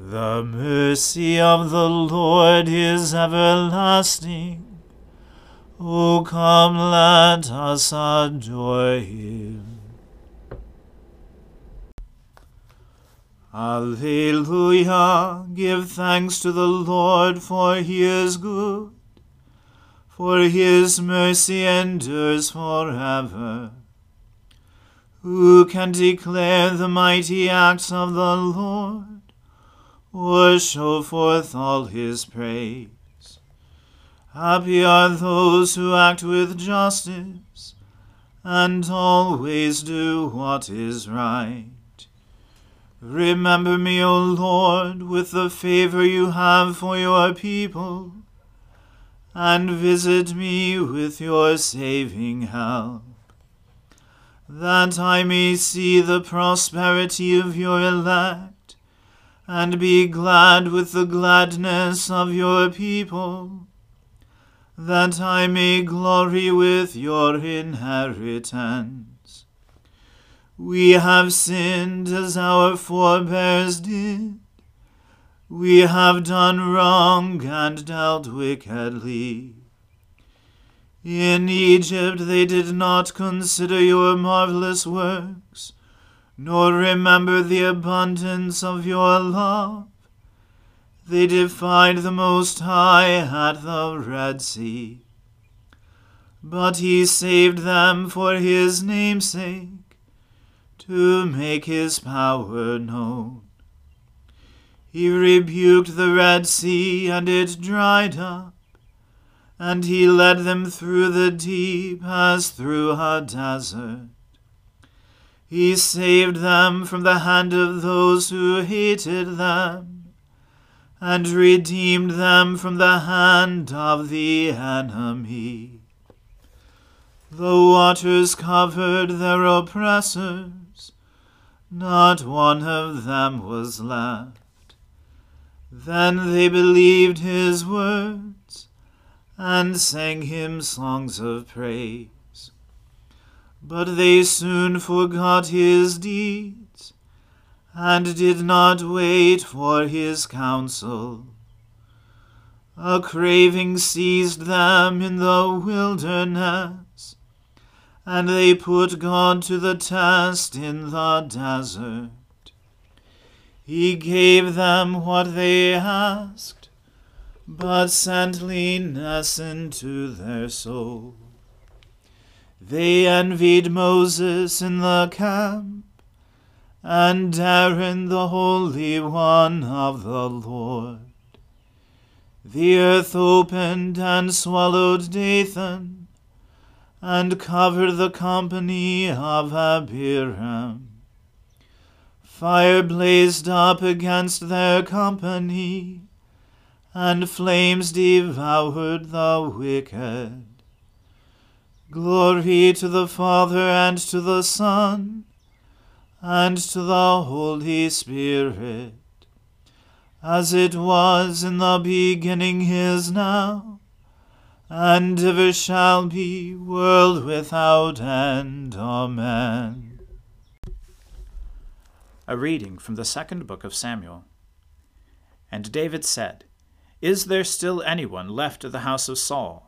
The mercy of the Lord is everlasting. O come, let us adore him. Alleluia! Give thanks to the Lord, for he is good, for his mercy endures forever. Who can declare the mighty acts of the Lord, or show forth all his praise? Happy are those who act with justice, and always do what is right. Remember me, O Lord, with the favor you have for your people, and visit me with your saving help, that I may see the prosperity of your elect, and be glad with the gladness of your people, that I may glory with your inheritance. We have sinned as our forebears did. We have done wrong and dealt wickedly. In Egypt they did not consider your marvelous works, nor remember the abundance of your love. They defied the Most High at the Red Sea. But he saved them for his name's sake to make his power known. He rebuked the Red Sea, and it dried up, and he led them through the deep as through a desert. He saved them from the hand of those who hated them, and redeemed them from the hand of the enemy. The waters covered their oppressors, not one of them was left. Then they believed his words and sang him songs of praise. But they soon forgot his deeds and did not wait for his counsel. A craving seized them in the wilderness and they put God to the test in the desert. He gave them what they asked, but sent leanness into their soul. They envied Moses in the camp, and Aaron the Holy One of the Lord. The earth opened and swallowed Dathan and covered the company of Abiram. Fire blazed up against their company, and flames devoured the wicked. Glory to the Father and to the Son and to the Holy Spirit, as it was in the beginning is now and ever shall be, world without end. Amen. A reading from the second book of Samuel. And David said, Is there still anyone left of the house of Saul,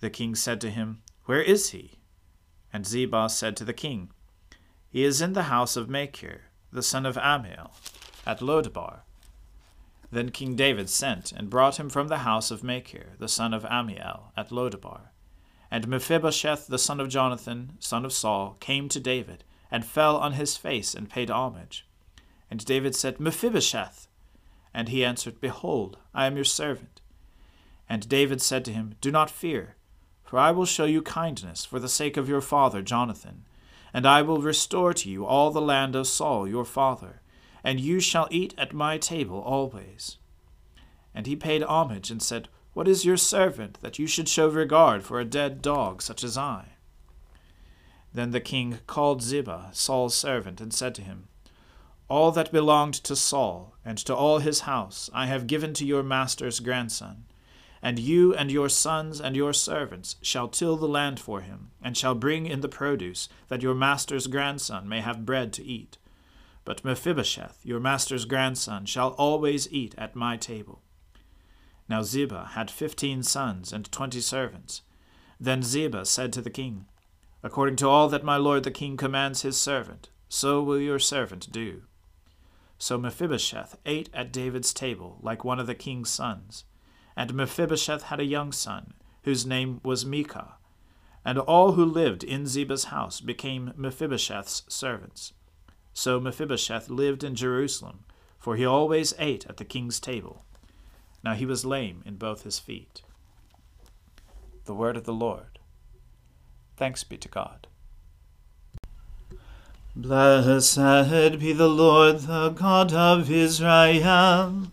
The king said to him, Where is he? And Ziba said to the king, He is in the house of Machir, the son of Ammiel, at Lodebar. Then King David sent and brought him from the house of Machir, the son of Ammiel, at Lodebar. And Mephibosheth, the son of Jonathan, son of Saul, came to David, and fell on his face and paid homage. And David said, Mephibosheth! And he answered, Behold, I am your servant. And David said to him, Do not fear, for I will show you kindness for the sake of your father Jonathan, and I will restore to you all the land of Saul your father and you shall eat at my table always. And he paid homage and said, What is your servant, that you should show regard for a dead dog such as I? Then the king called Ziba, Saul's servant, and said to him, All that belonged to Saul, and to all his house, I have given to your master's grandson. And you and your sons and your servants shall till the land for him, and shall bring in the produce, that your master's grandson may have bread to eat. But Mephibosheth, your master's grandson, shall always eat at my table. Now Ziba had fifteen sons and twenty servants. Then Ziba said to the king, According to all that my lord the king commands his servant, so will your servant do. So Mephibosheth ate at David's table like one of the king's sons. And Mephibosheth had a young son, whose name was Micah. And all who lived in Ziba's house became Mephibosheth's servants. So Mephibosheth lived in Jerusalem, for he always ate at the king's table. Now he was lame in both his feet. The word of the Lord. Thanks be to God. Blessed be the Lord, the God of Israel.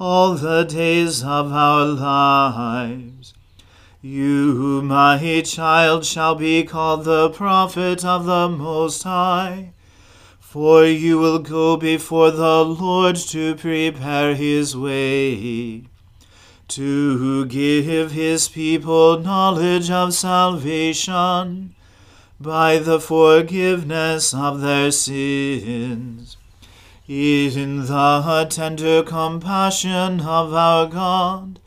all the days of our lives. You, my child, shall be called the prophet of the Most High, for you will go before the Lord to prepare his way, to give his people knowledge of salvation by the forgiveness of their sins. In the tender compassion of our God,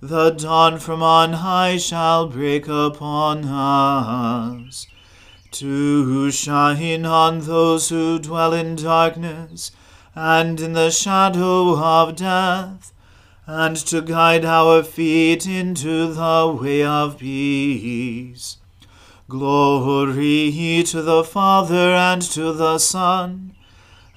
the dawn from on high shall break upon us, to shine on those who dwell in darkness and in the shadow of death, and to guide our feet into the way of peace. Glory to the Father and to the Son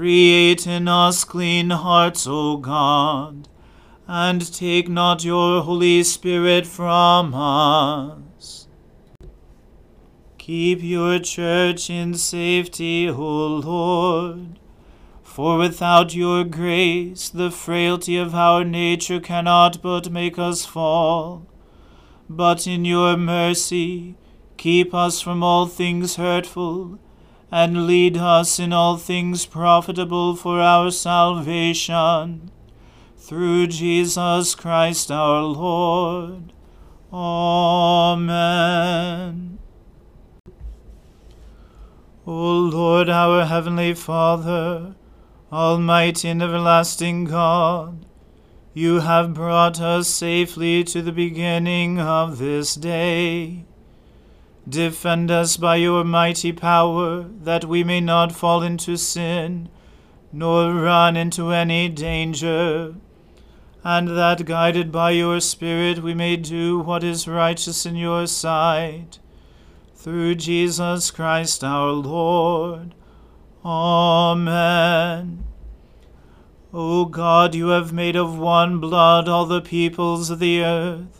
Create in us clean hearts, O God, and take not your Holy Spirit from us. Keep your church in safety, O Lord for without your grace, the frailty of our nature cannot but make us fall. But in your mercy, keep us from all things hurtful, and lead us in all things profitable for our salvation. Through Jesus Christ our Lord. Amen. O Lord, our heavenly Father, Almighty and everlasting God, you have brought us safely to the beginning of this day. Defend us by your mighty power, that we may not fall into sin, nor run into any danger. and that guided by your Spirit we may do what is righteous in your sight. Through Jesus Christ our Lord. Amen. O God, you have made of one blood all the peoples of the earth,